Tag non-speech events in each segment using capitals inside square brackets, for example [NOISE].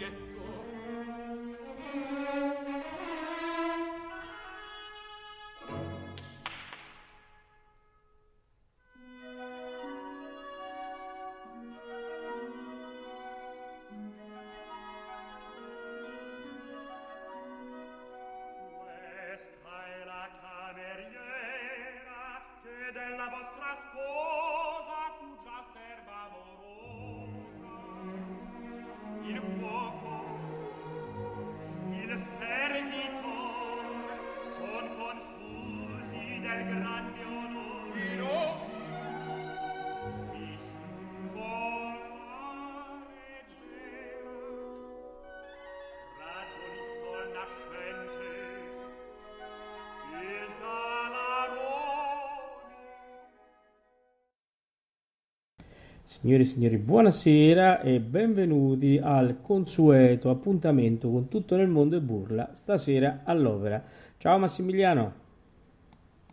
casa Signore e signori, buonasera e benvenuti al consueto appuntamento con tutto nel mondo e burla stasera all'opera. Ciao Massimiliano,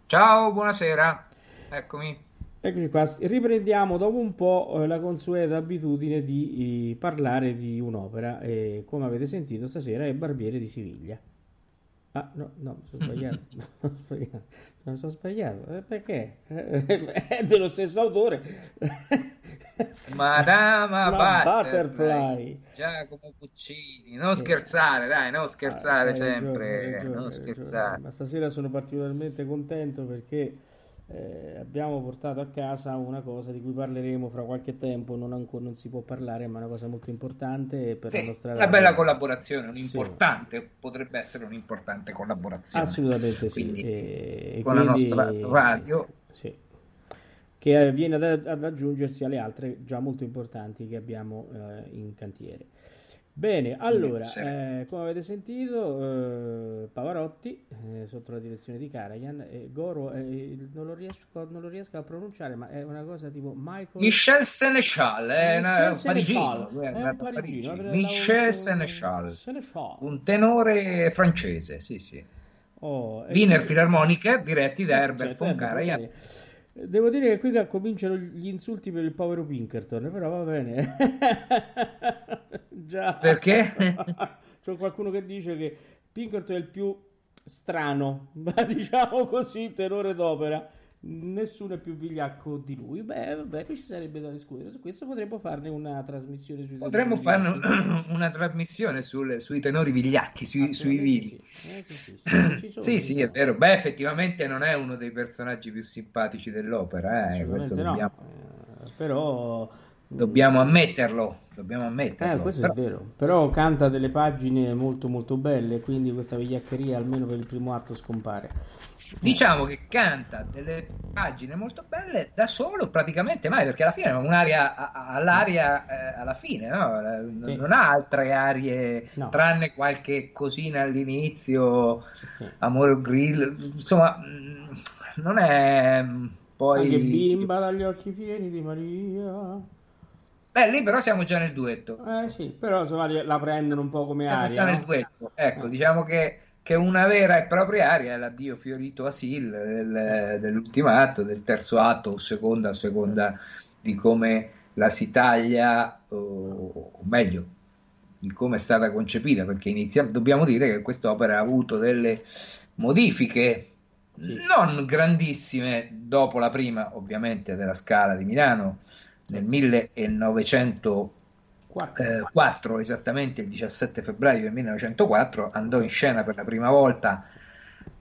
Ciao, buonasera. Eccomi. eccoci qua. Riprendiamo dopo un po' eh, la consueta abitudine di eh, parlare di un'opera e come avete sentito stasera è Barbiere di Siviglia. Ah, no, no, mi sono sbagliato. [LAUGHS] [LAUGHS] Mi sono sbagliato. Eh, perché? [LAUGHS] È dello stesso autore. Madama La Butterfly. Butterfly. Giacomo Puccini. Non scherzare, dai, non scherzare Ah, sempre. ragione, non ragione. scherzare. Ma stasera sono particolarmente contento perché eh, abbiamo portato a casa una cosa di cui parleremo fra qualche tempo, non ancora non si può parlare, ma è una cosa molto importante per la Sì, nostra una bella collaborazione, Sì. un'importante, potrebbe essere un'importante collaborazione. Assolutamente sì. Quindi, E- e con la quindi- nostra radio. Sì. Che eh, viene ad, ad aggiungersi alle altre già molto importanti che abbiamo eh, in cantiere. Bene, allora, eh, come avete sentito, eh, Pavarotti eh, sotto la direzione di Karajan, Goro, eh, non, lo riesco, non lo riesco a pronunciare, ma è una cosa tipo Michael Michel Seneschal, è Michel un parigino, Seneschal, è è un parigino, Parigi. avrei- Michel Seneschal, Seneschal. un tenore francese, sì, sì. Oh, Wiener quindi- Filarmoniche diretti da Herbert certo, von Karajan. Karajan. Devo dire che qui cominciano gli insulti per il povero Pinkerton, però va bene. [LAUGHS] Già. Perché? [LAUGHS] C'è qualcuno che dice che Pinkerton è il più strano, [LAUGHS] ma diciamo così, tenore d'opera nessuno è più vigliacco di lui. Beh, vabbè, qui ci sarebbe da discutere su questo. Potremmo farne una trasmissione sui Potremmo farne un, [CLEARS THROAT] una trasmissione sul, sui tenori vigliacchi, sui, sui vili. Eh, sì, sì, sì, sì, [CLEARS THROAT] sì, è vero. Beh, effettivamente non è uno dei personaggi più simpatici dell'opera, eh, questo no. dobbiamo... Eh, però Dobbiamo ammetterlo, dobbiamo ammetterlo. Eh, questo però... è vero. Però canta delle pagine molto molto belle, quindi questa vigliaccheria almeno per il primo atto scompare. Diciamo che canta delle pagine molto belle da solo, praticamente mai, perché alla fine è un'aria all'aria eh, alla fine, no? sì. non ha altre arie, no. tranne qualche cosina all'inizio, sì. Amore Grill, insomma, mm, non è mm, poi... Anche bimba dagli occhi pieni di Maria. Beh, lì però siamo già nel duetto. Eh sì, però insomma la prendono un po' come siamo aria. Siamo già no? nel duetto. Ecco, eh. diciamo che, che, una vera e propria aria è l'addio fiorito a Sil del, dell'ultimo atto, del terzo atto o seconda a seconda di come la si taglia, o, o meglio, di come è stata concepita, perché inizia, dobbiamo dire che quest'opera ha avuto delle modifiche sì. non grandissime dopo la prima, ovviamente, della Scala di Milano nel 1904, esattamente il 17 febbraio del 1904, andò in scena per la prima volta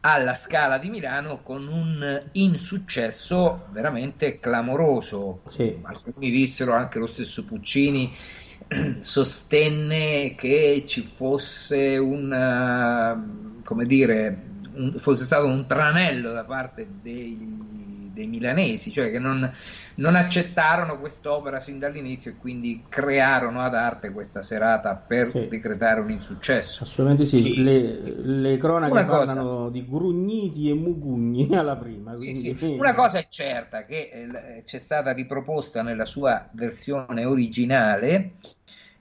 alla Scala di Milano con un insuccesso veramente clamoroso. Sì. Alcuni dissero, anche lo stesso Puccini [CLEARS THROAT] sostenne che ci fosse un, come dire, un, fosse stato un tranello da parte degli dei milanesi, cioè che non, non accettarono quest'opera sin dall'inizio e quindi crearono ad arte questa serata per sì. decretare un insuccesso. Assolutamente sì, sì. Le, le, cronache Una parlano cosa... di grugniti e mugugni [LAUGHS] alla prima. Sì, quindi... sì. Una cosa è certa, che eh, c'è stata riproposta nella sua versione originale,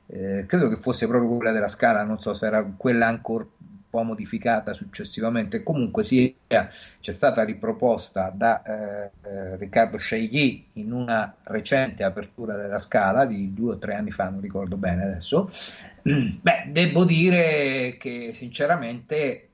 eh, credo che fosse proprio quella della scala, non so se era quella ancora po' modificata successivamente, comunque sia, c'è stata riproposta da eh, eh, Riccardo Sceigli in una recente apertura della Scala di due o tre anni fa, non ricordo bene adesso. [CLEARS THROAT] Beh, devo dire che sinceramente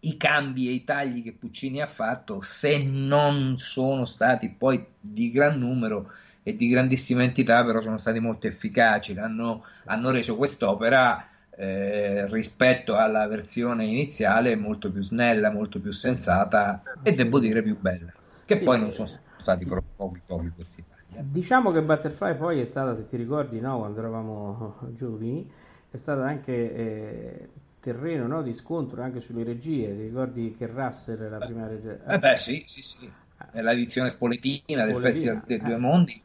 i cambi e i tagli che Puccini ha fatto, se non sono stati poi di gran numero e di grandissima entità, però sono stati molto efficaci, hanno, hanno reso quest'opera eh, rispetto alla versione iniziale molto più snella, molto più sensata e devo dire più bella, che sì, poi non sono stati proprio pochi pochi questi tagli. Eh. Diciamo che Butterfly poi è stata, se ti ricordi, no, quando eravamo giovani, è stata anche eh, terreno no, di scontro anche sulle regie. Ti ricordi che Russell è la prima regia? Eh beh, sì, sì, sì. È l'edizione spoletina, spoletina del Festival dei Due Mondi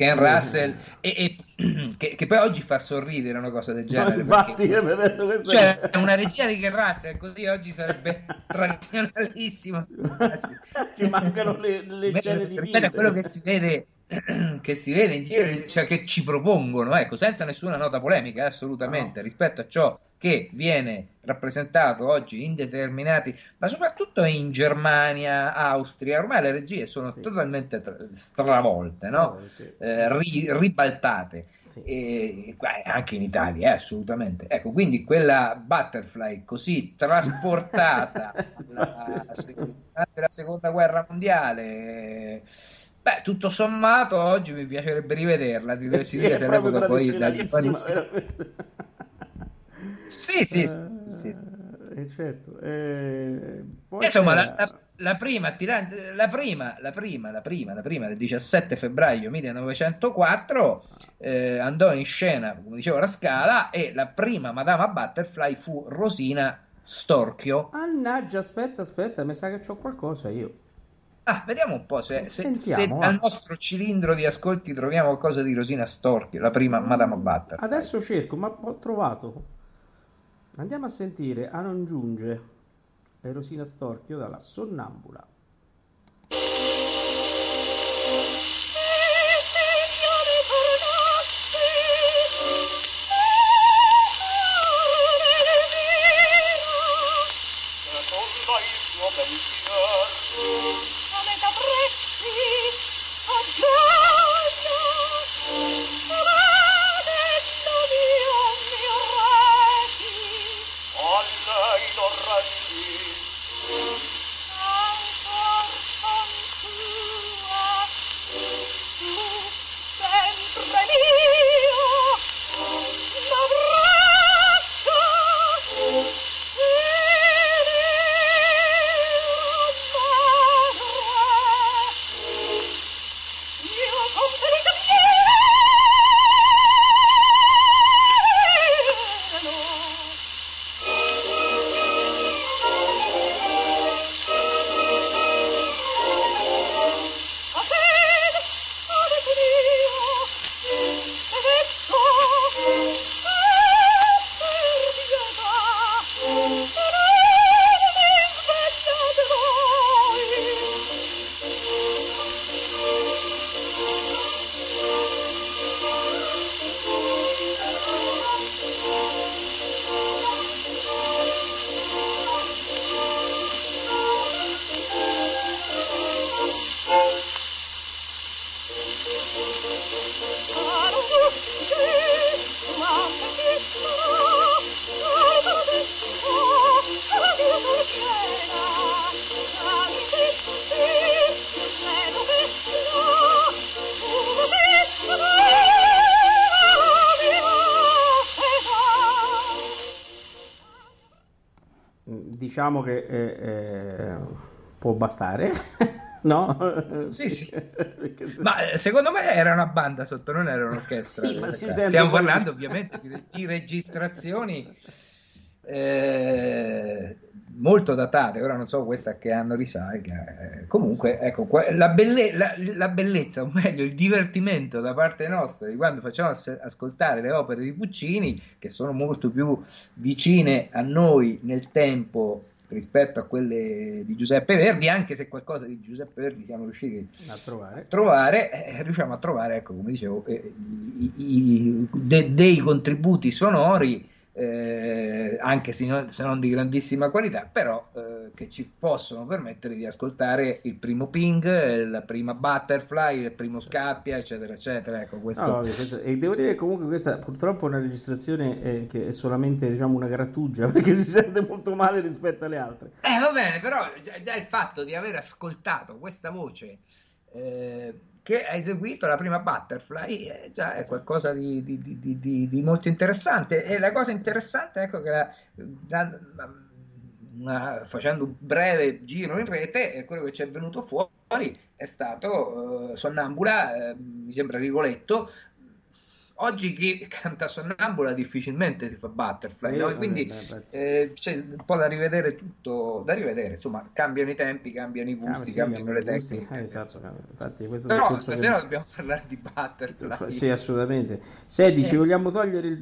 Ken Russell e, e [CLEARS THROAT] che, che, poi oggi fa sorridere una cosa del genere no, infatti perché, cioè una regia di Ken Russell così oggi sarebbe [LAUGHS] tradizionalissima [LAUGHS] ci mancano le, le scene di rispetto a quello che si vede [CLEARS THROAT] che si vede in giro, cioè che ci propongono, ecco, senza nessuna nota polemica, assolutamente, no. rispetto a ciò che viene rappresentato oggi in determinati, ma soprattutto in Germania, Austria, ormai le regie sono sì. totalmente tra- stravolte, no? sì. eh, ri- ribaltate. Sì. E, anche in Italia, eh, assolutamente. Ecco, quindi quella butterfly così trasportata [LAUGHS] alla, alla seconda guerra mondiale Beh, tutto sommato, oggi mi piacerebbe rivederla. Ti dovessi dire, sarebbe poi da Sì, sì, sì, sì, sì. Eh, certo. Eh, Insomma, la, la, la, prima, la, prima, la prima, la prima, la prima del 17 febbraio 1904 eh, andò in scena, come dicevo, la Scala e la prima Madama Butterfly fu Rosina Storchio. Mannaggia, aspetta, aspetta, mi sa che c'ho qualcosa io. Ah, vediamo un po' se, se, se dal nostro cilindro di ascolti troviamo qualcosa di Rosina Storchio, la prima Madama Butterfly. Adesso cerco, ma ho trovato. Andiamo a sentire A non giunge e Rosina Storchio dalla Sonnambula. diciamo che eh, eh, può bastare no? [LAUGHS] Sì, sì. [LAUGHS] ma eh, secondo me era una banda sotto, non era un'orchestra. Sì, Stiamo parlando ovviamente di, di registrazioni eh, molto datate, ora non so questa che anno risalga. Eh, comunque, ecco, la, belle- la, la, bellezza, o meglio, il divertimento da parte nostra di quando facciamo as- ascoltare le opere di Puccini, che sono molto più vicine a noi nel tempo rispetto a quelle di Giuseppe Verdi, anche se qualcosa di Giuseppe Verdi siamo riusciti a trovare, a trovare eh, riusciamo a trovare, ecco, come dicevo, eh, i, i, de- dei contributi sonori eh, anche se non, se non, di grandissima qualità, però eh, che ci possono permettere di ascoltare il primo ping, la prima butterfly, il primo scappia, eccetera, eccetera. Ecco, questo... No, questo... E devo dire comunque questa purtroppo è una registrazione eh, che è solamente diciamo, una grattugia [LAUGHS] perché si sente molto male rispetto alle altre. Eh, va bene, però già, il fatto di aver ascoltato questa voce eh, che ha eseguito la prima Butterfly è già è qualcosa di, di, di, di, molto interessante e la cosa interessante ecco che la, la, una, facendo un breve giro in rete quello che ci è venuto fuori è stato uh, Sonnambula, uh, mi sembra Rigoletto, oggi chi canta Sonnambula difficilmente si fa Butterfly, no? quindi eh, c'è un po' da rivedere tutto, da rivedere, insomma, cambiano i tempi, cambiano i gusti, ah, sì, cambiano le tecniche. Eh, esatto, infatti, Però stasera che... dobbiamo parlare di Butterfly. Sì, assolutamente. Senti, eh. ci vogliamo togliere il...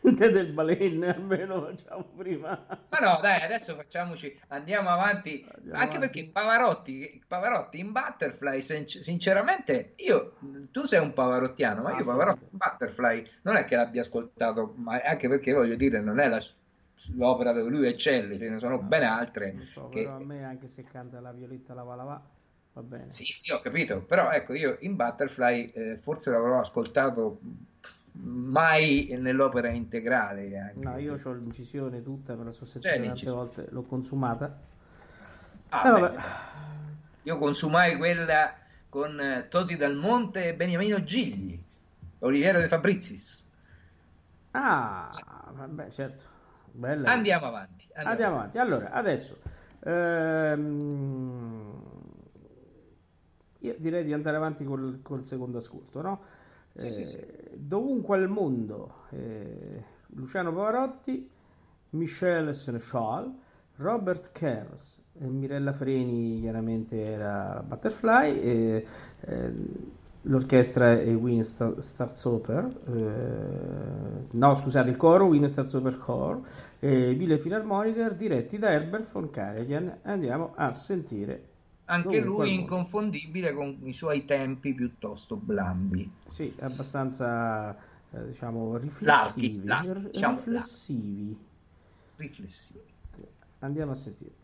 del balen almeno facciamo prima. Ma no dai adesso facciamoci andiamo avanti. Andiamo anche avanti. perché Pavarotti Pavarotti in Butterfly sinceramente io tu sei un pavarottiano ma io Pavarotti in Butterfly non è che l'abbia ascoltato mai anche perché voglio dire non è la, l'opera dove lui eccelle ce ne sono ben altre so, che... però a me anche se canta la Violetta la va va bene. Sì sì ho capito però ecco io in Butterfly eh, forse l'avrò ascoltato mai nell'opera integrale. Anche, no, io ho l'incisione tutta, me la so sentita tante volte, l'ho consumata. Ah, eh, io consumai quella con eh, Toti Dal Monte e Beniamino Gigli, Oliviero De Fabrizis. Ah, vabbè, certo. Bella. Andiamo avanti. Andiamo, andiamo avanti. Allora, adesso... Ehm, io direi di andare avanti col, col secondo ascolto, no? Sì. Eh, dovunque al mondo, eh, Luciano Pavarotti, Michel Seneschal, Robert Kers, Mirella Freni chiaramente era Butterfly, e, eh, l'orchestra è Wien Star, Starsoper, eh, no scusate il coro Wien Starsoper Core, e Ville Philharmoniker diretti da Herbert von Karajan. Andiamo a sentire anche lui inconfondibile con i suoi tempi piuttosto blandi. Sì, abbastanza eh, diciamo riflessivi. Larghi, larghi, diciamo, riflessivi. Riflessivi. Andiamo a sentire.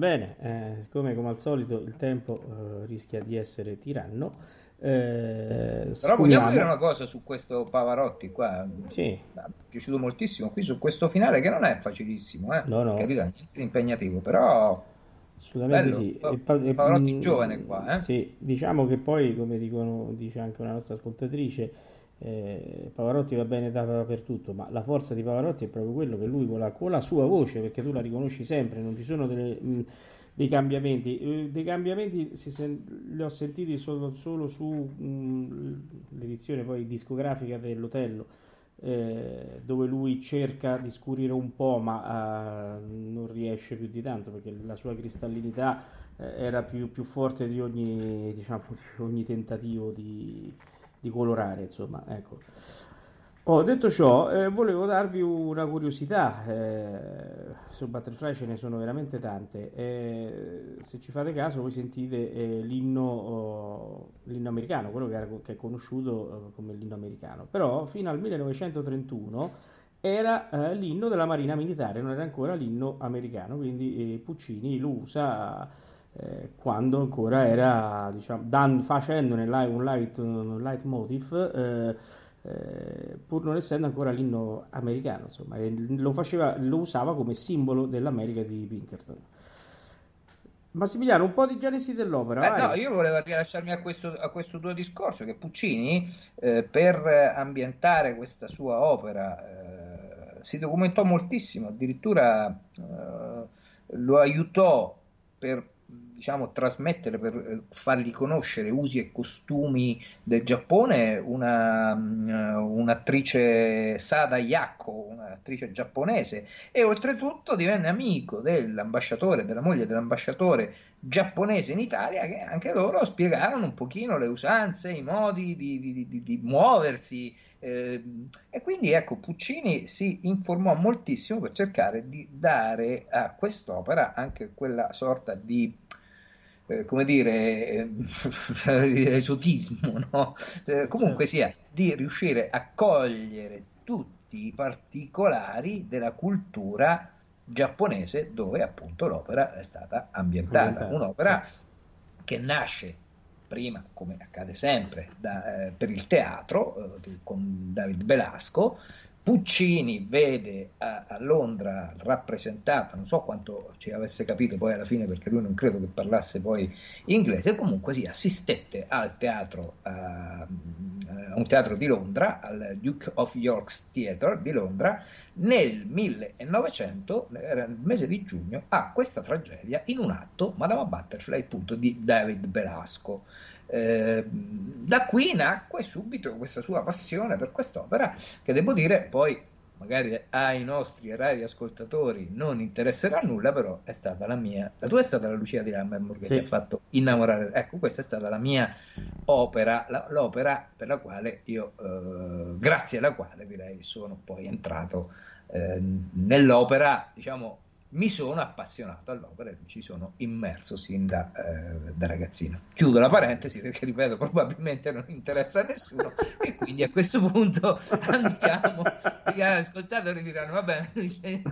Bene, eh, come, come, al solito il tempo eh, rischia di essere tiranno. Eh, Però vogliamo dire una cosa su questo Pavarotti qua. Sì. Mi è piaciuto moltissimo qui su questo finale che non è facilissimo, eh? No, no. Capito? Niente impegnativo, però Assolutamente Bello, sì. Pa- pa- Pavarotti mh, giovane qua, eh? Sì, diciamo che poi, come dicono, dice anche una nostra ascoltatrice, eh, Pavarotti va bene dappertutto, ma la forza di Pavarotti è proprio quello che lui con la, con la sua voce, perché tu la riconosci sempre, non ci sono delle, mh, dei cambiamenti. Eh, dei cambiamenti sen- li ho sentiti solo, solo mh, l'edizione poi discografica dell'Otello, eh, dove lui cerca di scurire un po', ma eh, non riesce più di tanto perché la sua cristallinità eh, era più, più, forte di ogni, diciamo, [LAUGHS] ogni tentativo di di colorare, insomma, ecco. Oh, detto ciò, eh, volevo darvi una curiosità, eh, su Butterfly ce ne sono veramente tante, eh, se ci fate caso voi sentite eh, l'inno, oh, l'inno, americano, quello che, era, che è conosciuto eh, come l'inno americano, però fino al 1931 era eh, l'inno della Marina Militare, non era ancora l'inno americano, quindi Puccini lo usa eh, quando ancora era diciamo, dan, facendone un, light, un leitmotiv eh, eh, pur non essendo ancora l'inno americano insomma, lo, faceva, lo usava come simbolo dell'America di Pinkerton Massimiliano, un po' di genesi dell'opera. Eh, no, io volevo rilasciarmi a questo, a questo tuo discorso che Puccini, eh, per ambientare questa sua opera, eh, si documentò moltissimo, addirittura eh, lo aiutò per diciamo, trasmettere per eh, fargli conoscere usi e costumi del Giappone una, mm, un'attrice Sada Yako, un'attrice giapponese, e oltretutto divenne amico dell'ambasciatore, della moglie dell'ambasciatore giapponese in Italia, che anche loro spiegarono un pochino le usanze, i modi di, di, di, di muoversi. Eh, e quindi ecco, Puccini si informò moltissimo per cercare di dare a quest'opera anche quella sorta di eh, come dire, [LAUGHS] esotismo, no? eh, comunque sia, di riuscire a cogliere tutti i particolari della cultura giapponese dove appunto l'opera è stata ambientata. ambientata Un'opera che nasce prima, come accade sempre, da, eh, per il teatro eh, con David Belasco, Puccini vede a, a, Londra rappresentata, non so quanto ci avesse capito poi alla fine perché lui non credo che parlasse poi inglese, comunque sì, assistette al teatro, a, a un teatro di Londra, al Duke of York's Theatre di Londra, nel 1900, era il mese di giugno, a questa tragedia in un atto, Madama Butterfly, appunto, di David Belasco. Eh, da qui nacque subito questa sua passione per quest'opera, che devo dire poi magari ai nostri radioascoltatori non interesserà nulla, però è stata la mia. La tua è stata la Lucia di Lammermoor che sì. ti ha fatto innamorare. Ecco, questa è stata la mia opera, la, l'opera per la quale io, eh, grazie alla quale direi, sono poi entrato eh, nell'opera, diciamo mi sono appassionato all'opera e ci sono immerso sin da, eh, da, ragazzino. Chiudo la parentesi perché, ripeto, probabilmente non interessa a nessuno e quindi a questo punto [LAUGHS] andiamo. Gli ascoltatori diranno, va bene, [LAUGHS] che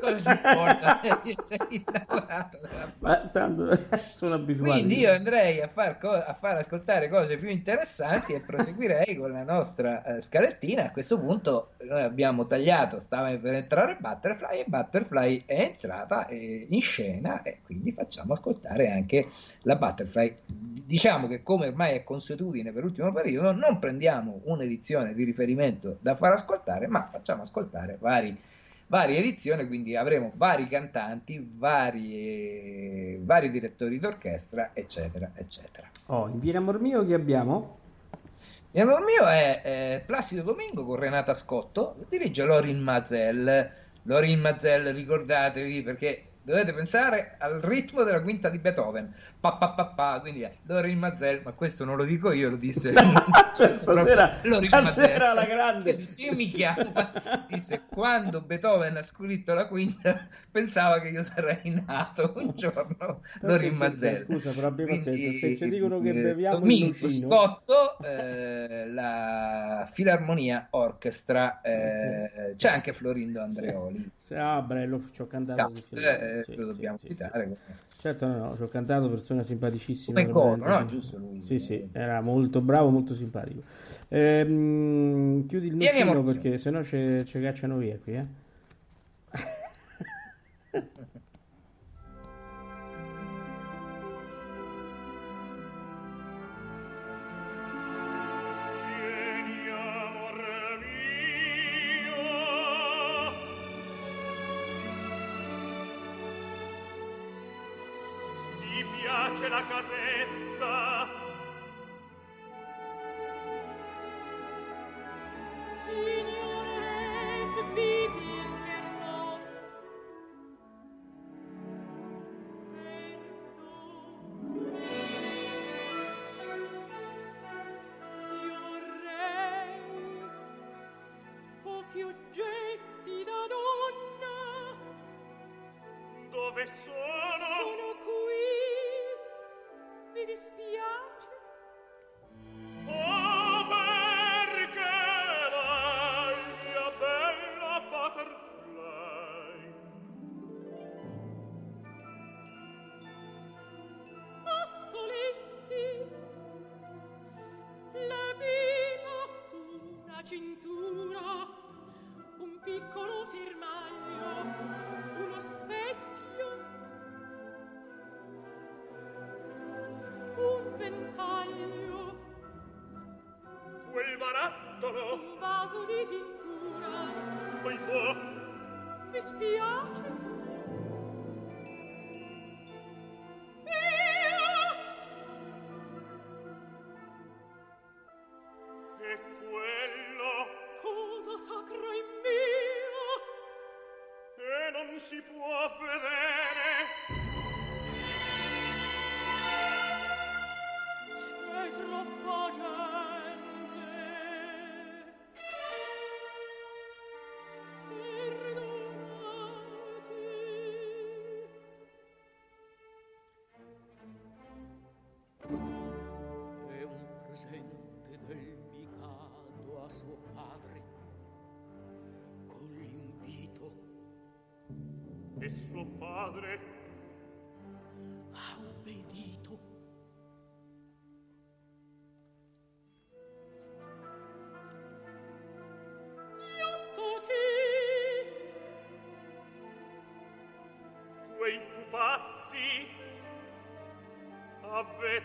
cosa ci importa se [LAUGHS] sei innamorato? Ma tanto sono abituato. Quindi io andrei a far, co- a far, ascoltare cose più interessanti e proseguirei con la nostra eh, scalettina. A questo punto noi abbiamo tagliato, stava per entrare Butterfly e Butterfly è entrata in scena e quindi facciamo ascoltare anche la Butterfly. Diciamo che come ormai è consuetudine per l'ultimo periodo, non prendiamo un'edizione di riferimento da far ascoltare, ma facciamo ascoltare vari, varie edizioni, quindi avremo vari cantanti, vari, vari direttori d'orchestra, eccetera, eccetera. Oh, in Viene Amor Mio che abbiamo? Il amor mio è, è Placido Domingo con Renata Scotto, dirige Lorin Mazel Lorin Mazel, ricordatevi perché dovete pensare al ritmo della quinta di Beethoven. Pa, pa, pa, pa. Quindi Lorin Mazel, ma questo non lo dico io, lo disse [LAUGHS] cioè, stasera, stasera Mazel. la grande. Se mi chiamo, disse quando Beethoven ha scritto la quinta pensava che io sarei nato un giorno Lorin Mazzello scusa però abbi pazienza se ci dicono che eh, beviamo Domingo Scotto eh, la Filarmonia Orchestra eh, c'è anche Florindo Andreoli Se- ah beh lo ci ho cantato Cast, eh, sì, lo dobbiamo sì, citare sì. certo no no ci ho cantato persona simpaticissima come veramente, no? giusto lui Sì, sì, era molto bravo, molto simpatico. Ehm, chiudi il amore. perché sennò ci cacciano via qui, eh. un vaso di tintura. Poi può. Mi spiace.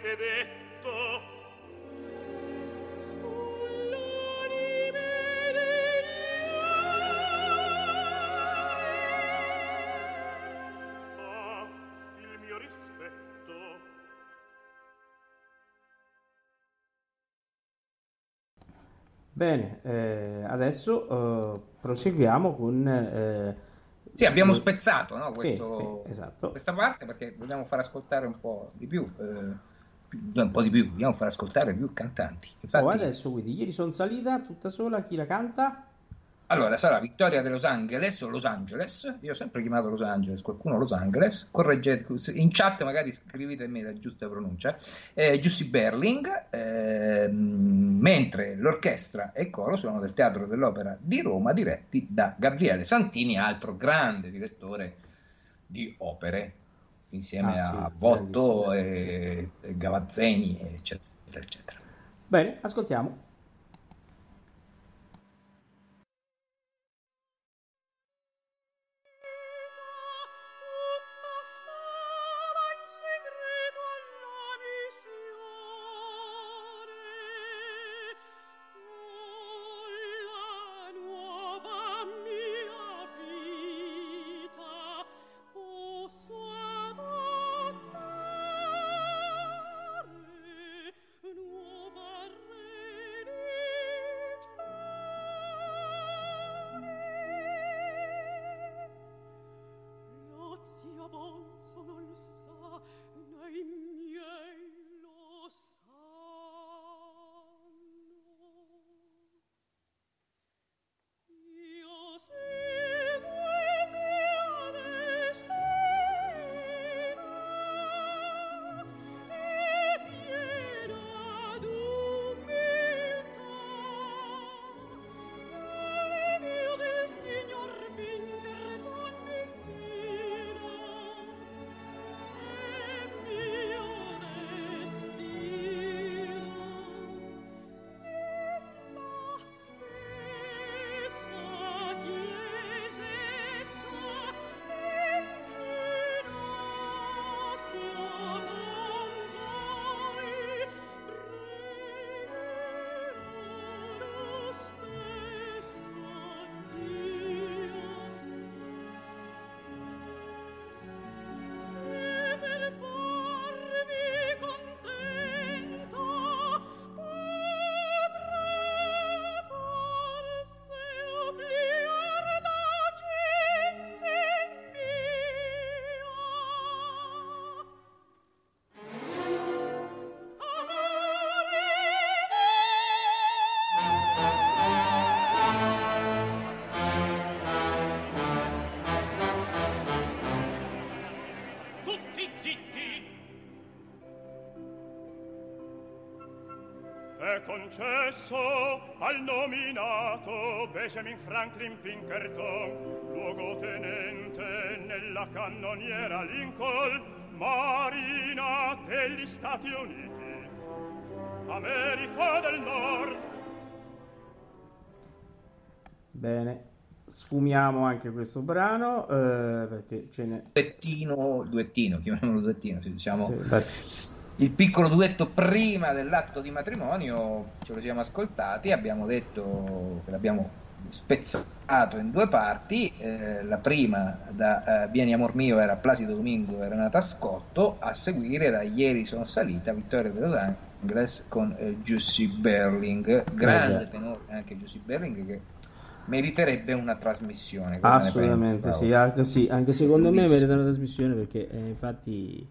Avete detto, sull'anime degli ah, il mio rispetto. Bene, eh, adesso eh, proseguiamo con... eh, sì abbiamo spezzato no, Sì, questo- sì, esatto. questa parte perché vogliamo far ascoltare un po' di più eh, più- un po' di più vogliamo far ascoltare più cantanti. Infatti Oh, adesso quindi, ieri sono salita tutta sola, chi la canta? Allora, sarà Vittoria de Los Angeles o Los Angeles, io ho sempre chiamato Los Angeles, qualcuno Los Angeles, correggete, in chat magari scrivetemi la giusta pronuncia, eh, Giussi Berling, ehm, mentre l'orchestra e il coro sono del Teatro dell'Opera di Roma, diretti da Gabriele Santini, altro grande direttore di opere, insieme Ah, sì, a Votto bravissimo. e, e Gavazzeni, eccetera, eccetera. Bene, ascoltiamo. Concesso al nominato Benjamin Franklin Pinkerton, luogotenente nella cannoniera Lincoln, marina degli Stati Uniti, America del Nord. Bene, sfumiamo anche questo brano eh, perché ce n'è. Duettino, duettino, chiamiamolo duettino, diciamo. Sì. Il piccolo duetto prima dell'atto di matrimonio ce lo siamo ascoltati abbiamo detto che l'abbiamo spezzato in due parti eh, la prima da eh, Vieni amor mio era Placido Domingo e Renata Scotto a seguire da Ieri sono salita Vittoria de Los Angeles con eh, Jussi Berling grande Eh, tenore anche Jussi Berling che meriterebbe una trasmissione Assolutamente pensi, sì, anche, sì, anche secondo me merita una trasmissione perché eh, infatti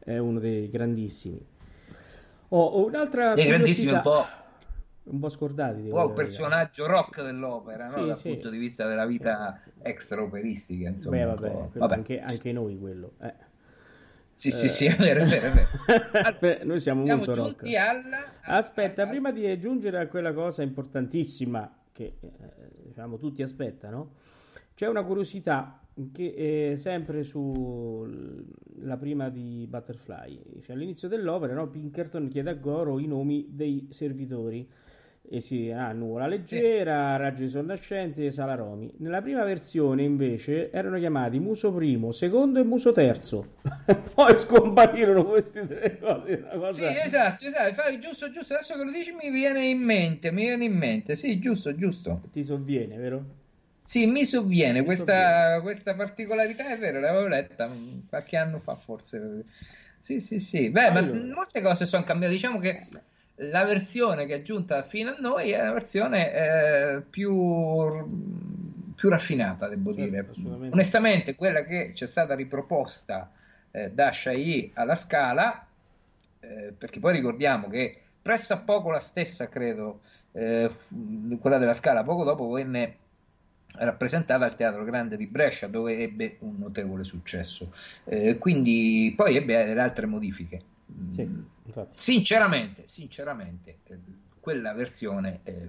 è uno dei grandissimi. Ho ho un'altra Dei grandissimi un po' un po' scordati. un po' personaggio rock dell'opera, no? Sì, dal sì. punto di vista della vita extraoperistica. Insomma, Beh, vabbè, Vabbè. Anche, anche noi quello. eh. Sì, sì, sì, è vero, è vero, è vero. [LAUGHS] Beh, noi siamo, Siamo molto rock. giunti alla... Aspetta, alla- prima di giungere a quella cosa importantissima che eh, diciamo tutti aspettano, c'è una curiosità che è sempre sulla prima di Butterfly. Cioè, all'inizio dell'opera, no, Pinkerton chiede a Goro i nomi dei servitori. E si ha nuvola leggera, raggio di sol nascente e salaromi. Nella prima versione, invece, erano chiamati Muso primo, secondo e Muso terzo. [LAUGHS] Poi scomparirono queste tre cose. Cosa... Sì, esatto, esatto, infatti, giusto, giusto, adesso che lo dici mi viene in mente, mi viene in mente, sì, giusto, giusto. Ti sovviene, vero? Sì, mi sovviene questa, questa particolarità, è vero, l'avevo letta qualche anno fa forse. Sì, sì, sì. Beh, ma Allora. molte cose sono cambiate. Diciamo che la versione che è giunta fino a noi è una versione eh, più, più raffinata, devo Certo, dire. Onestamente, quella che ci è stata riproposta eh, da Chailly alla Scala, eh, perché poi ricordiamo che pressappoco la stessa, credo, eh, quella della Scala, poco dopo venne rappresentata al Teatro Grande di Brescia dove ebbe un notevole successo Eh, quindi poi ebbe delle altre modifiche Sì, Mm, infatti. sinceramente sinceramente eh, quella versione eh,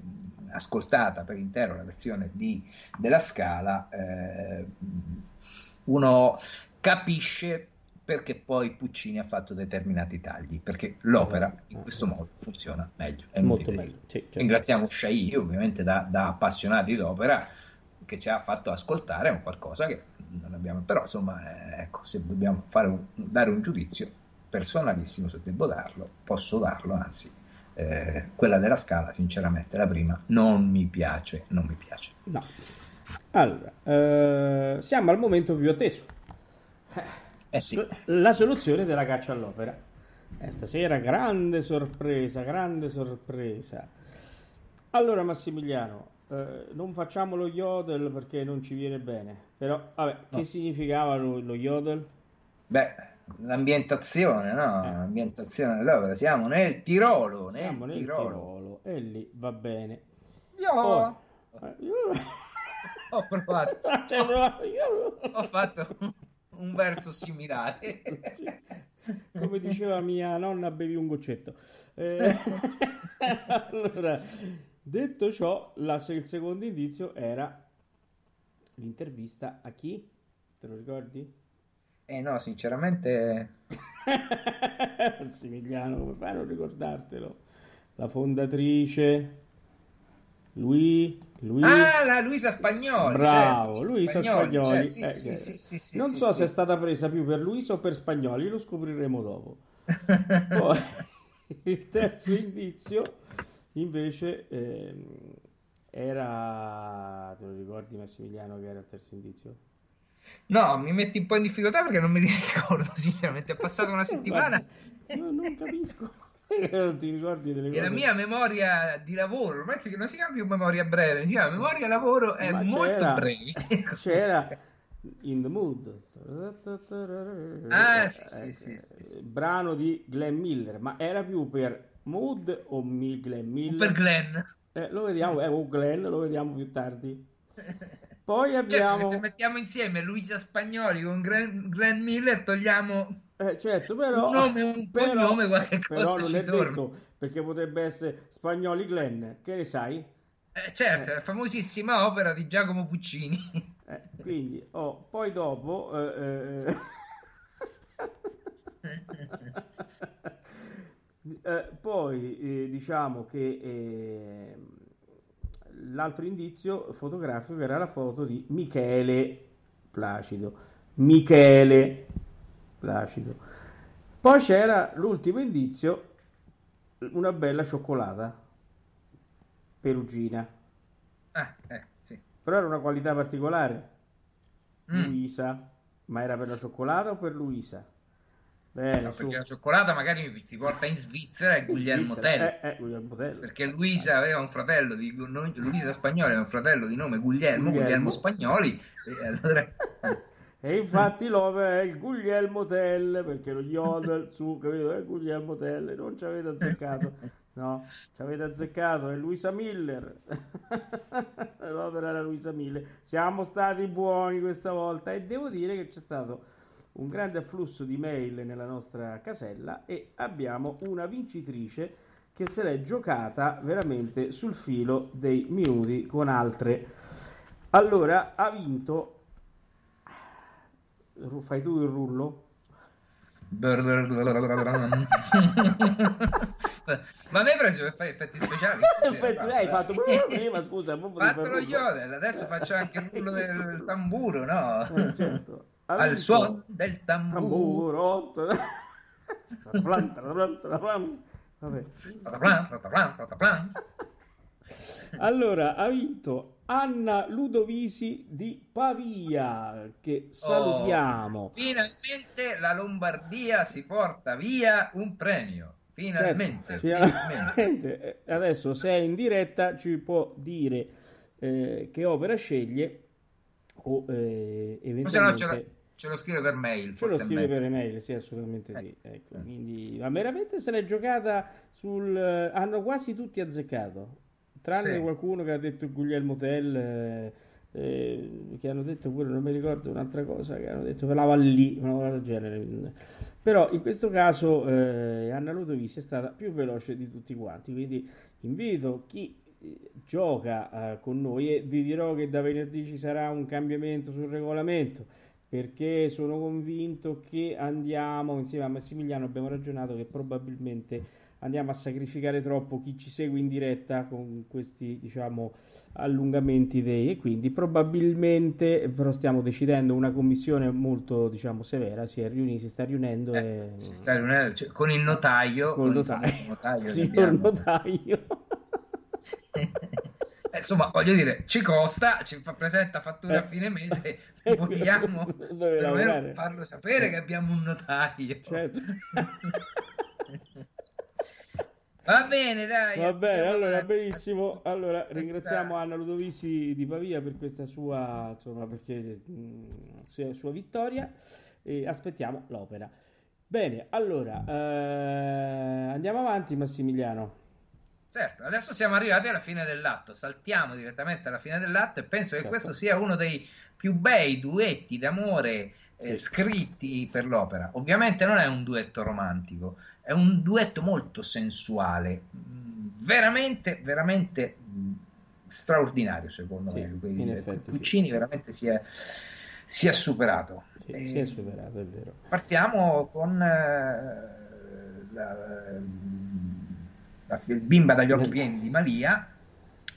ascoltata per intero la versione di, della Scala eh, uno capisce perché poi Puccini ha fatto determinati tagli perché l'opera in questo modo funziona meglio è Molto meglio. Sì, certo. Ringraziamo Shai, ovviamente da, da appassionati d'opera, che ci ha fatto ascoltare un qualcosa che non abbiamo, però insomma, eh, ecco, se dobbiamo fare un- dare un giudizio personalissimo, se devo darlo, posso darlo, anzi, eh, quella della Scala, sinceramente, la prima, non mi piace, non mi piace. No. Allora, eh, siamo al momento più atteso. Eh sì, La soluzione della caccia all'opera. Eh, stasera grande sorpresa, grande sorpresa. Allora Massimiliano, eh, non facciamo lo yodel perché non ci viene bene. Però, vabbè, che No. significava lo, lo yodel? beh, l'ambientazione, no? Eh. L'ambientazione dell'opera, siamo nel Tirolo, nel Siamo nel Tirolo. Tirolo e lì va bene. Io Poi- eh, io- [LAUGHS] ho provato, Ci hai provato io? ho fatto un verso similare. [LAUGHS] Come diceva mia nonna, bevi un goccetto. Eh, [LAUGHS] allora, detto ciò, la- il secondo indizio era l'intervista a chi? Te lo ricordi? Eh no, sinceramente, [LAUGHS] Massimiliano, come fai a non ricordartelo? La fondatrice, lui, lui. ah, la Luisa Spagnoli, Bravo, certo, Luisa Spagnoli, Spagnoli. certo, eh, sì, sì, sì, sì, non sì, so sì. se è stata presa più per Luisa o per Spagnoli, lo scopriremo dopo. [LAUGHS] Poi il terzo indizio invece ehm, era... Te lo ricordi Massimiliano che era il terzo indizio? No, mi metti un po' in difficoltà perché non mi ricordo, [LAUGHS] sinceramente, è passata una [LAUGHS] settimana no, non capisco. non [LAUGHS] ti ricordi delle e cose? la mia memoria di lavoro, ormai si- non si chiama più memoria breve, si chiama memoria lavoro è Ma molto c'era- brevi. C'era In the Mood. Ah, sì, sì, Eh, sì, sì, sì. Brano di Glenn Miller, ma era più per Mood o mi Glenn Miller? per Glenn. Eh, lo vediamo, eh, o Glenn, lo vediamo più tardi. [LAUGHS] Poi Certo che abbiamo... se mettiamo insieme Luisa Spagnoli con Glenn, Glenn Miller togliamo Eh, certo, però, Un nome, un [LAUGHS] però- cognome, qualche però cosa non è torna. detto perché potrebbe essere Spagnoli Glenn, che ne sai? Eh, certo, Eh. la famosissima opera di Giacomo Puccini. [LAUGHS] Eh, quindi, oh, poi dopo, eh, poi eh, diciamo che eh, l'altro indizio fotografico era la foto di Michele Placido. Michele Placido. Poi c'era l'ultimo indizio, una bella cioccolata perugina. Ah, eh, sì. Però era una qualità particolare. Mm. Luisa. Ma era per la cioccolata o per Luisa? Bene, No, perché la cioccolata magari ti porta in Svizzera e Guglielmo. Tell. Eh, eh, Guglielmo Tell. Perché Luisa aveva un fratello di Luisa Spagnoli aveva un fratello di nome Guglielmo, Guglielmo. Guglielmo Spagnoli. E allora [LAUGHS] E infatti l'opera è il Guglielmo Tell, perché lo yodel su, capito? È Guglielmo Tell, non ci avete azzeccato. No, ci avete azzeccato, è Luisa Miller. [LAUGHS] L'opera era Luisa Miller. Siamo stati buoni questa volta e devo dire che c'è stato un grande afflusso di mail nella nostra casella e abbiamo una vincitrice che se l'è giocata veramente sul filo dei minuti con altre. Allora, ha vinto Fai tu il rullo? Ma mi hai preso per fare effetti speciali? [LAUGHS] Effetti, hai fatto prima, scusa, fatto lo yodel, adesso faccio anche il rullo del, del tamburo, no? Eh, certo. Al suono del tamburo. Allora, ha vinto Anna Ludovisi di Pavia, che salutiamo. Finalmente la Lombardia si porta via un premio. Finalmente. Certo, finalmente. Eh, Adesso, se è in diretta, ci può dire eh, che opera sceglie o eh, eventualmente ce lo scrive per mail. ce lo scrive per email. Sì, assolutamente sì. Ecco, quindi, ma veramente se l'è giocata sul... Hanno quasi tutti azzeccato, tranne Sì. qualcuno che ha detto Guglielmo Tell. eh, eh, che hanno detto pure, non mi ricordo un'altra cosa, che hanno detto che la lì, una cosa del genere. Però in questo caso eh, Anna Ludovisi è stata più veloce di tutti quanti, quindi invito chi eh, gioca eh, con noi e vi dirò che da venerdì ci sarà un cambiamento sul regolamento perché sono convinto che andiamo insieme a Massimiliano abbiamo ragionato che probabilmente andiamo a sacrificare troppo chi ci segue in diretta con questi diciamo allungamenti dei e quindi probabilmente però stiamo decidendo una commissione molto diciamo severa si è riunita si sta riunendo Eh, e si sta riunendo, cioè, con il notaio, Col con il notaio. notaio [LAUGHS] signor abbiamo. notaio [LAUGHS] [LAUGHS] Insomma, voglio dire, ci costa, ci fa presenta fattura a Eh. fine mese, [LAUGHS] vogliamo farlo sapere che abbiamo un notaio. certo [LAUGHS] Va bene, dai. Va bene, allora benissimo. Allora ringraziamo Anna Ludovisi di Pavia per questa sua, insomma, perché, mh, sua, sua vittoria e aspettiamo l'opera. Bene, allora eh, andiamo avanti Massimiliano. Certo, adesso siamo arrivati alla fine dell'atto, saltiamo direttamente alla fine dell'atto e penso che Certo. questo sia uno dei più bei duetti d'amore eh, scritti per l'opera. Ovviamente non è un duetto romantico, è un duetto molto sensuale, mm, veramente, veramente mm, straordinario secondo Sì, me. Quindi, effetti sì. Puccini veramente si è, si è superato. Sì, Eh, si è superato, è vero. Partiamo con eh, la, la bimba dagli occhi pieni di Malia.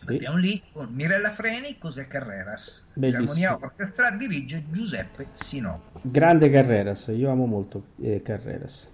Sì. Lì con Mirella Freni, Cos'è Carreras. L'armonia orchestra dirige Giuseppe Sinopoli. Grande Carreras, io amo molto eh, Carreras.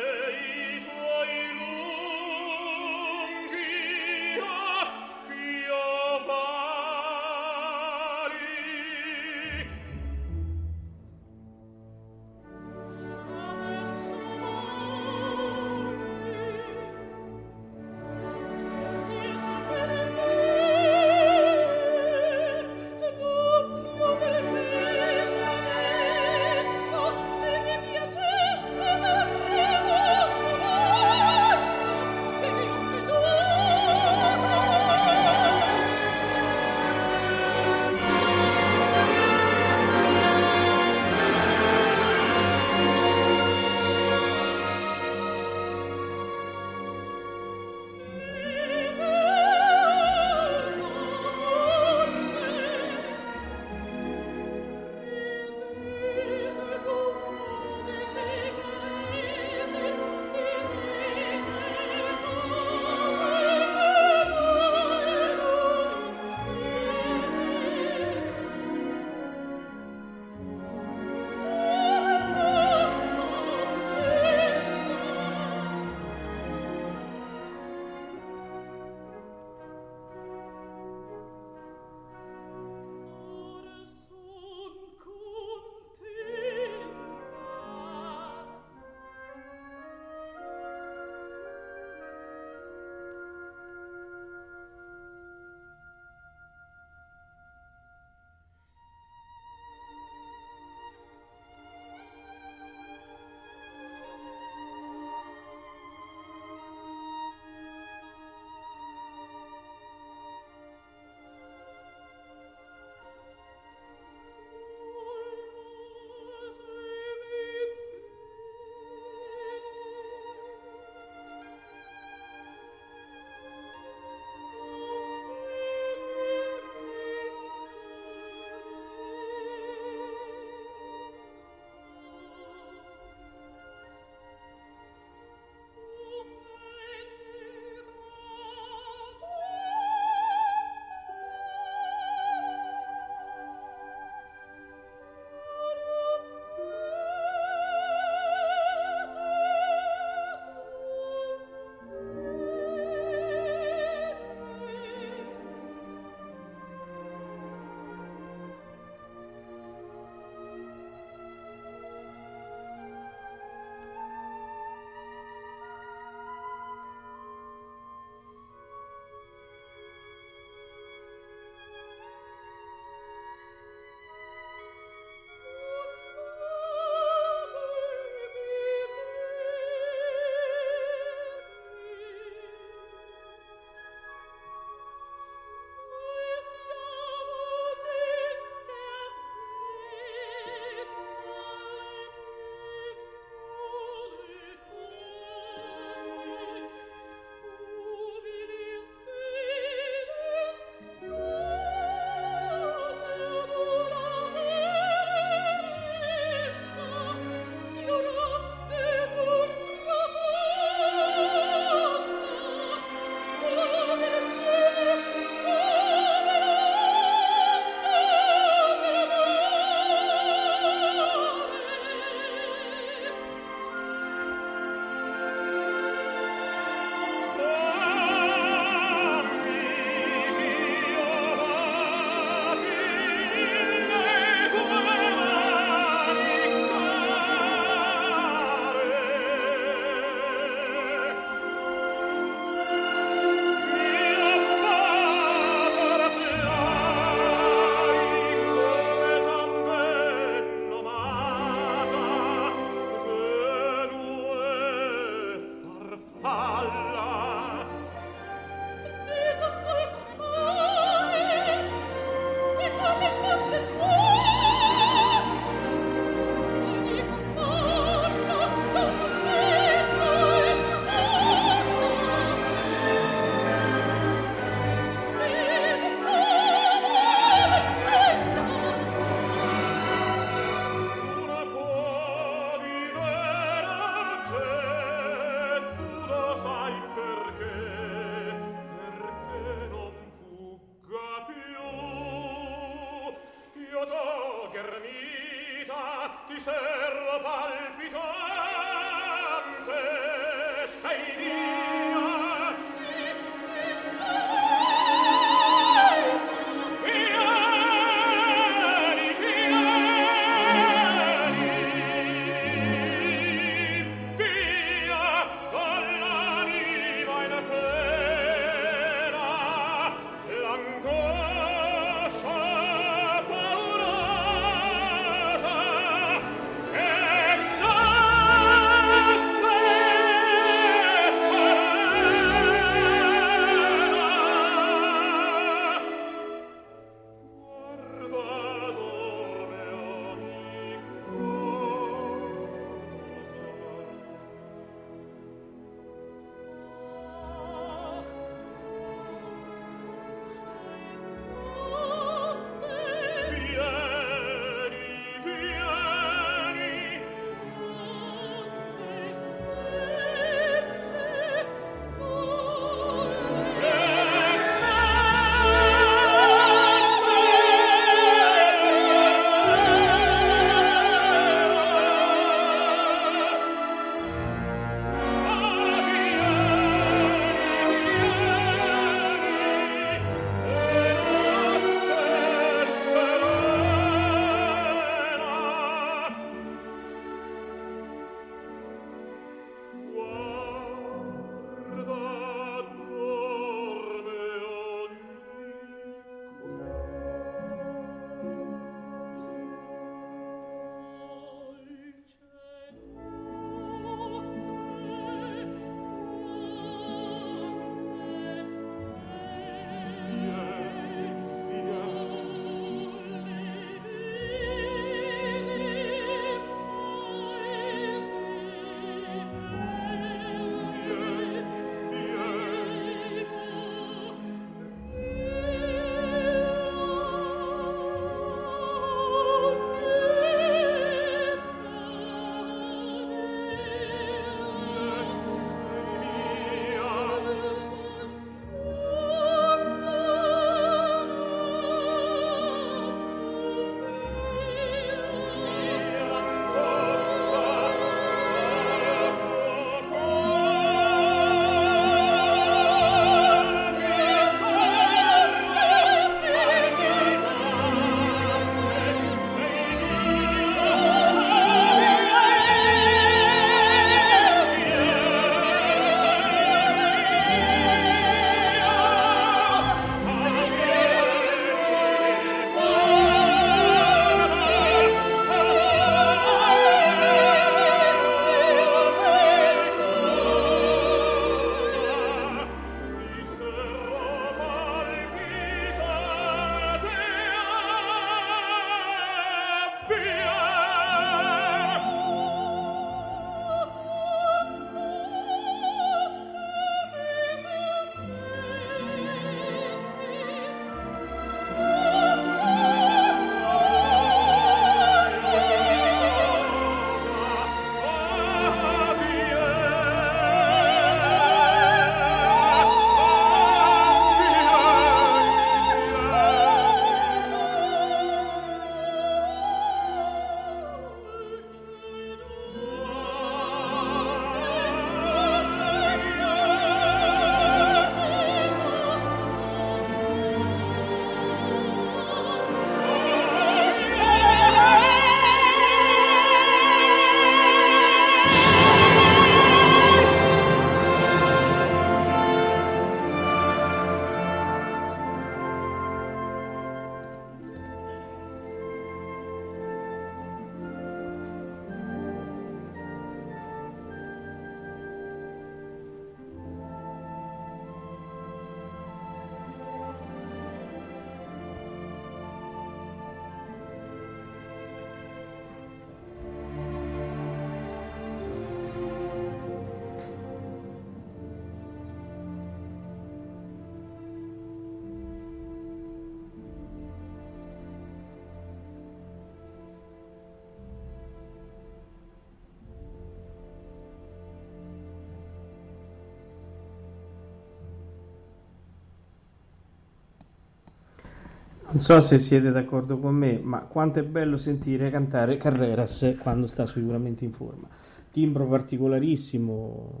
So se siete d'accordo con me, ma quanto è bello sentire cantare Carreras quando sta sicuramente in forma. Timbro particolarissimo,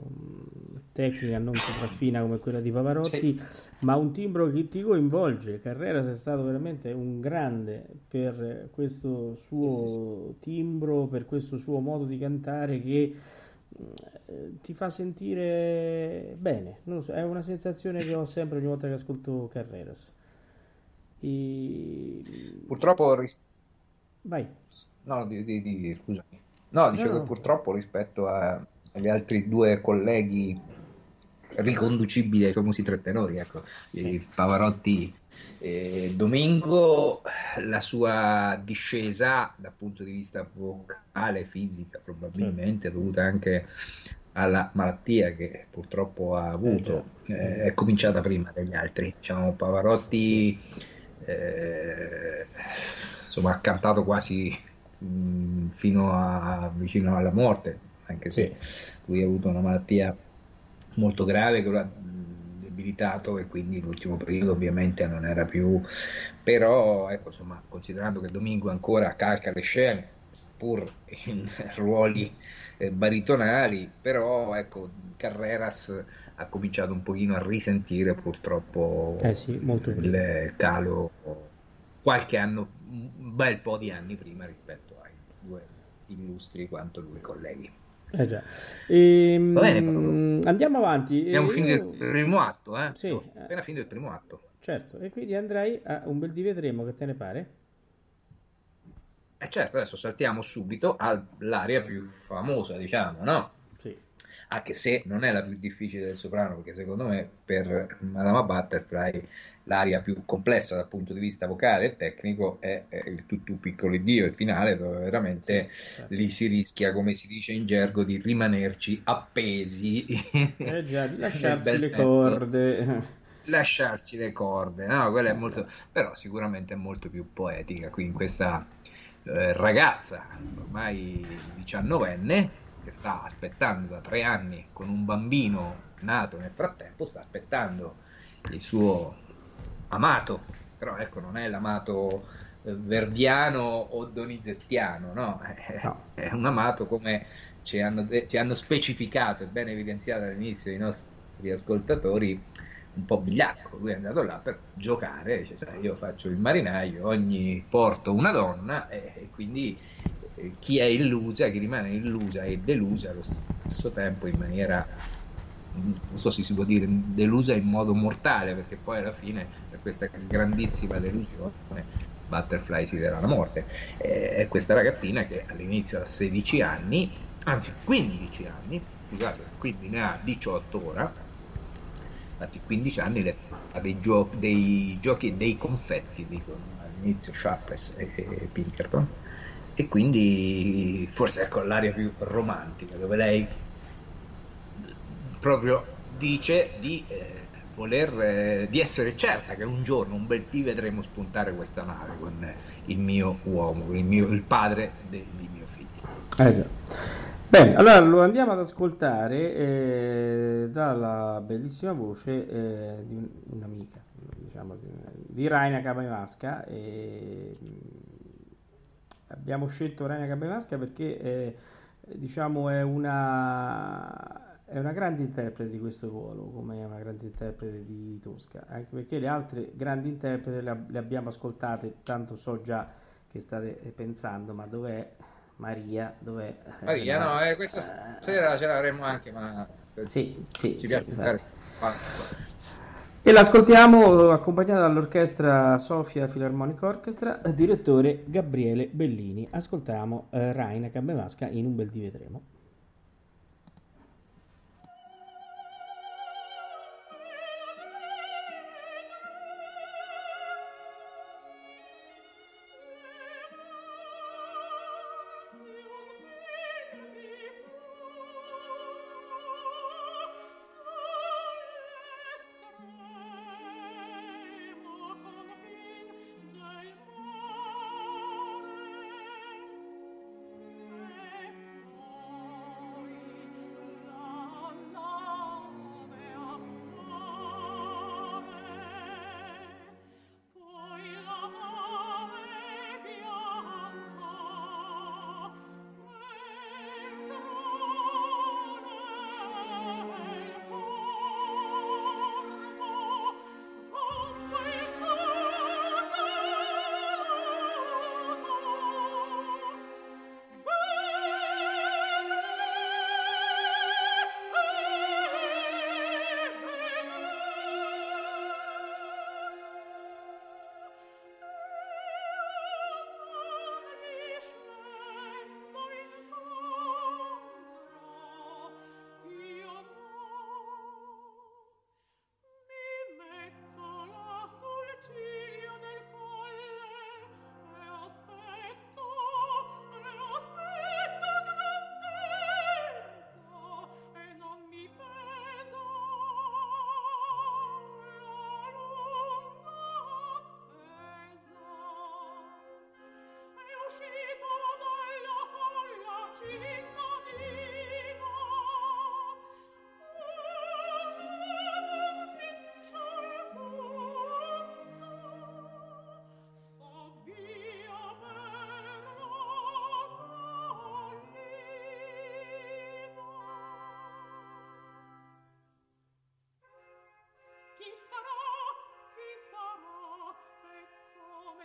tecnica non sopraffina come quella di Pavarotti, ma un timbro che ti coinvolge. Carreras è stato veramente un grande per questo suo timbro, per questo suo modo di cantare che eh, ti fa sentire bene. So, è una sensazione che ho sempre ogni volta che ascolto Carreras. E... Purtroppo, ris- Vai. no, di, di- di- scusami. No, dicevo No, che no. purtroppo rispetto a- agli altri due colleghi riconducibili ai famosi tre tenori, ecco, Pavarotti e Domingo, la sua discesa dal punto di vista vocale, fisica, probabilmente dovuta anche alla malattia che purtroppo ha avuto, eh, è cominciata prima degli altri. Diciamo, Pavarotti eh, insomma, ha cantato quasi mh, fino a vicino alla morte, anche se lui ha avuto una malattia molto grave che lo ha debilitato e quindi l'ultimo periodo ovviamente non era più però ecco insomma considerando che Domingo ancora calca le scene pur in [LAUGHS] ruoli eh, baritonali però ecco Carreras ha cominciato un pochino a risentire purtroppo Eh sì, il calo qualche anno un bel po' di anni prima rispetto ai due illustri quanto lui colleghi Eh già. Ehm, Va bene, andiamo avanti. abbiamo Eh, finito io- il primo atto eh? Sì, Abbiamo appena finito il primo atto certo. E quindi andrei a un bel di vedremo, che te ne pare? E certo, adesso saltiamo subito all'aria più famosa, diciamo, no? Anche se non è la più difficile del soprano, perché secondo me per Madama Butterfly l'aria più complessa dal punto di vista vocale e tecnico è, è il tutù piccolo Dio, il finale, dove veramente certo. lì si rischia, come si dice in gergo, di rimanerci appesi. Eh già, [LAUGHS] di lasciarci le corde. lasciarci le corde, no? Quella è molto, però sicuramente è molto più poetica. Qui in questa eh, ragazza ormai diciannovenne che sta aspettando da tre anni con un bambino nato nel frattempo, sta aspettando il suo amato, però ecco, non è l'amato eh, verdiano o donizettiano, no? [LAUGHS] È, No. è un amato come ci hanno, ci hanno specificato e ben evidenziato all'inizio i nostri ascoltatori un po' vigliacco, lui è andato là per giocare, dice, sai, io faccio il marinaio, ogni porto una donna e, e quindi chi è illusa, chi rimane illusa e delusa allo stesso tempo in maniera, non so se si può dire delusa in modo mortale, perché poi alla fine per questa grandissima delusione Butterfly si darà la morte. È questa ragazzina che all'inizio ha 16 anni, anzi 15 anni, scusate, quindi ne ha 18 ora, infatti 15 anni le- ha dei, gio- dei giochi dei confetti, dicono all'inizio Sharpless e, e Pinkerton, e quindi forse ecco l'aria più romantica, dove lei proprio dice di eh, voler eh, di essere certa che un giorno, un bel dì vedremo spuntare questa nave con il mio uomo, il, mio, il padre de- di mio figlio. Eh già. Bene, allora lo andiamo ad ascoltare eh, dalla bellissima voce eh, di un- un'amica, diciamo, di, di Raina Capamasca. E, abbiamo scelto Raina Capamasca perché eh, diciamo è una, è una grande interprete di questo ruolo, come è una grande interprete di Tosca, anche perché le altre grandi interpreti le, le abbiamo ascoltate, tanto so già che state pensando, ma dov'è Maria? Dov'è? Maria, no, eh, questa sera ce l'avremo anche, ma Sì, sì, ci sì, piace E l'ascoltiamo accompagnata dall'orchestra Sofia Philharmonic Orchestra, direttore Gabriele Bellini. Ascoltiamo eh, Raina Cabemasca in Un bel di vedremo.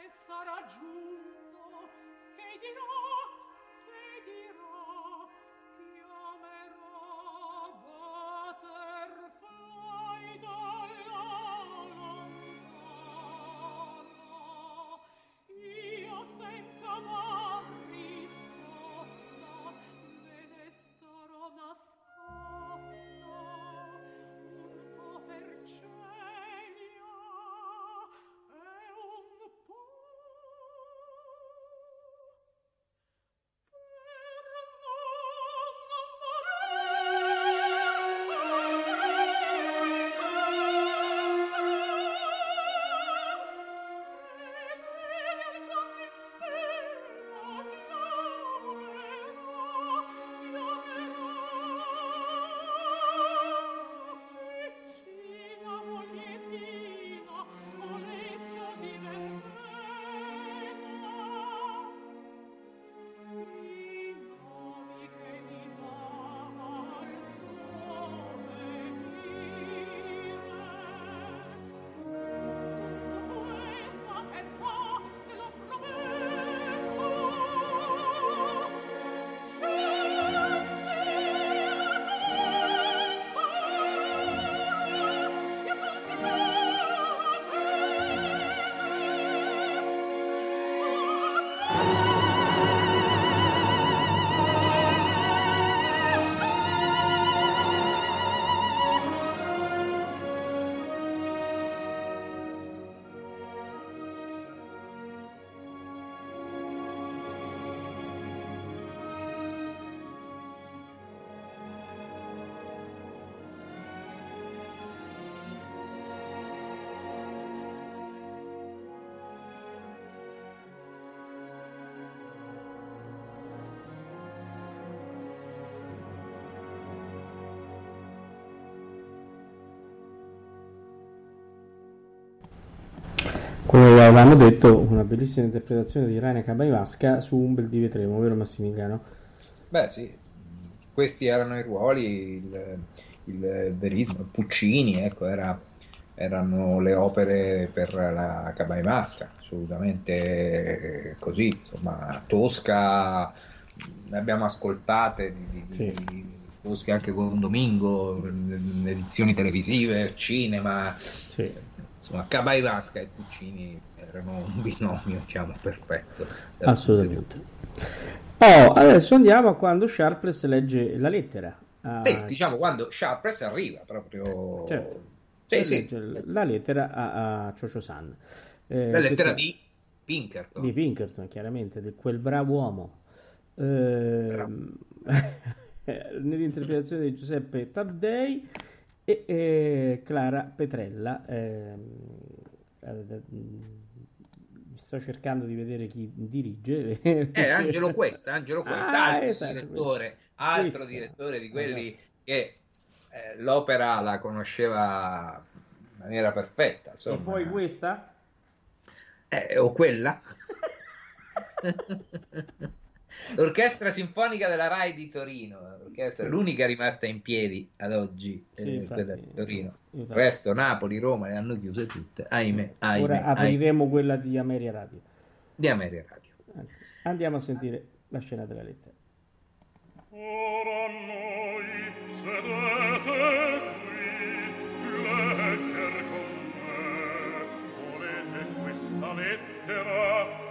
sarà giù Come avevamo detto, una bellissima interpretazione di Raina Cabaimasca su un bel di Vetremo, vero Massimiliano? Beh, sì, questi erano i ruoli, il, il verismo, Puccini, ecco, era- erano le opere per la Cabaimasca, assolutamente così, insomma, Tosca, ne abbiamo ascoltate di, di- Sì. di Tosca anche con Domingo, edizioni televisive, cinema, Sì. Insomma, Cabaimasca e Puccini erano un [LAUGHS] binomio, diciamo, perfetto. Assolutamente. Oh, adesso andiamo a quando Sharpless legge la lettera. a- Sì, diciamo quando Sharpless arriva proprio. Certo. Sì, sì. legge la lettera a, a Chocho San. Eh, La lettera questa- di Pinkerton. di Pinkerton, chiaramente, di quel bravo uomo. Ehm, [LAUGHS] nell'interpretazione di Giuseppe Taddei e eh, Clara Petrella. ehm, eh, sto cercando di vedere chi dirige. [LAUGHS] Eh, Angelo Questa, Angelo Questa, Ah, altro esatto, direttore, altro Questa. direttore di quelli Esatto. che eh, l'opera la conosceva in maniera perfetta, E insomma. poi questa? Eh, o quella. [LAUGHS] [LAUGHS] L'Orchestra Sinfonica della RAI di Torino, l'orchestra- l'unica rimasta in piedi ad oggi, Sì, eh, infatti. quella di Torino. Il resto, Napoli, Roma, le hanno chiuse tutte. Ahimè, ahimè, Ora ahimè. apriremo quella di Ameria Radio. di Ameria Radio. Andiamo a sentire la scena della lettera. Ora noi sedete qui, legger con me. Volete questa lettera?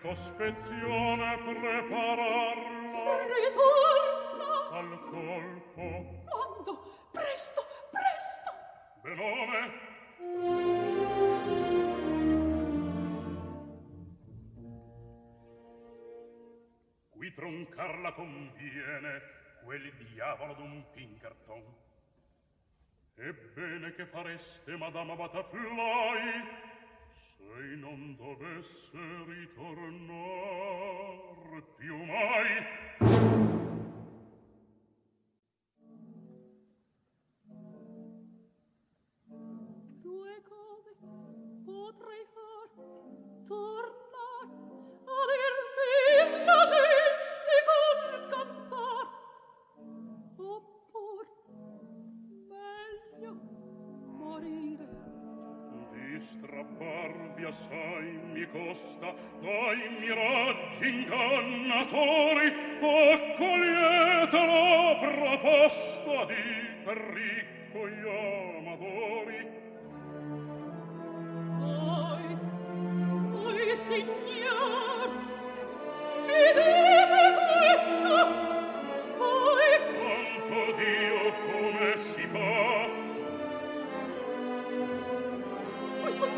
cospezione prepararla. Ritorna al colpo. Quando? presto, presto. Benone. Qui troncarla conviene quel diavolo d'un Pinkerton. Ebbene che fareste madama Batafly sei non dovesse ritornar più mai. Due cose potrei far tornar a dirti la gioia strappar via sai mi costa dai miraggi ingannatori accogliete la proposta di per ricco io amatori voi voi signor ed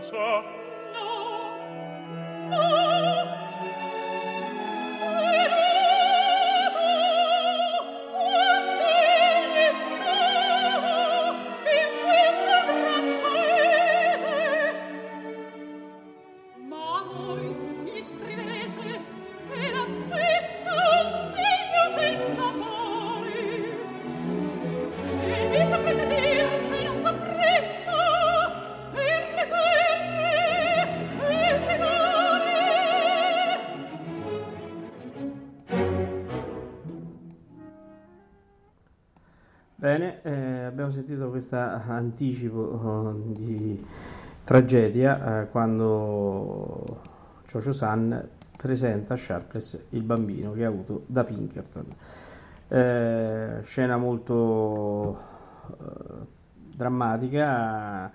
so questo anticipo eh, di tragedia eh, quando Chocho San presenta a Sharpless il bambino che ha avuto da Pinkerton. Eh, scena molto eh, drammatica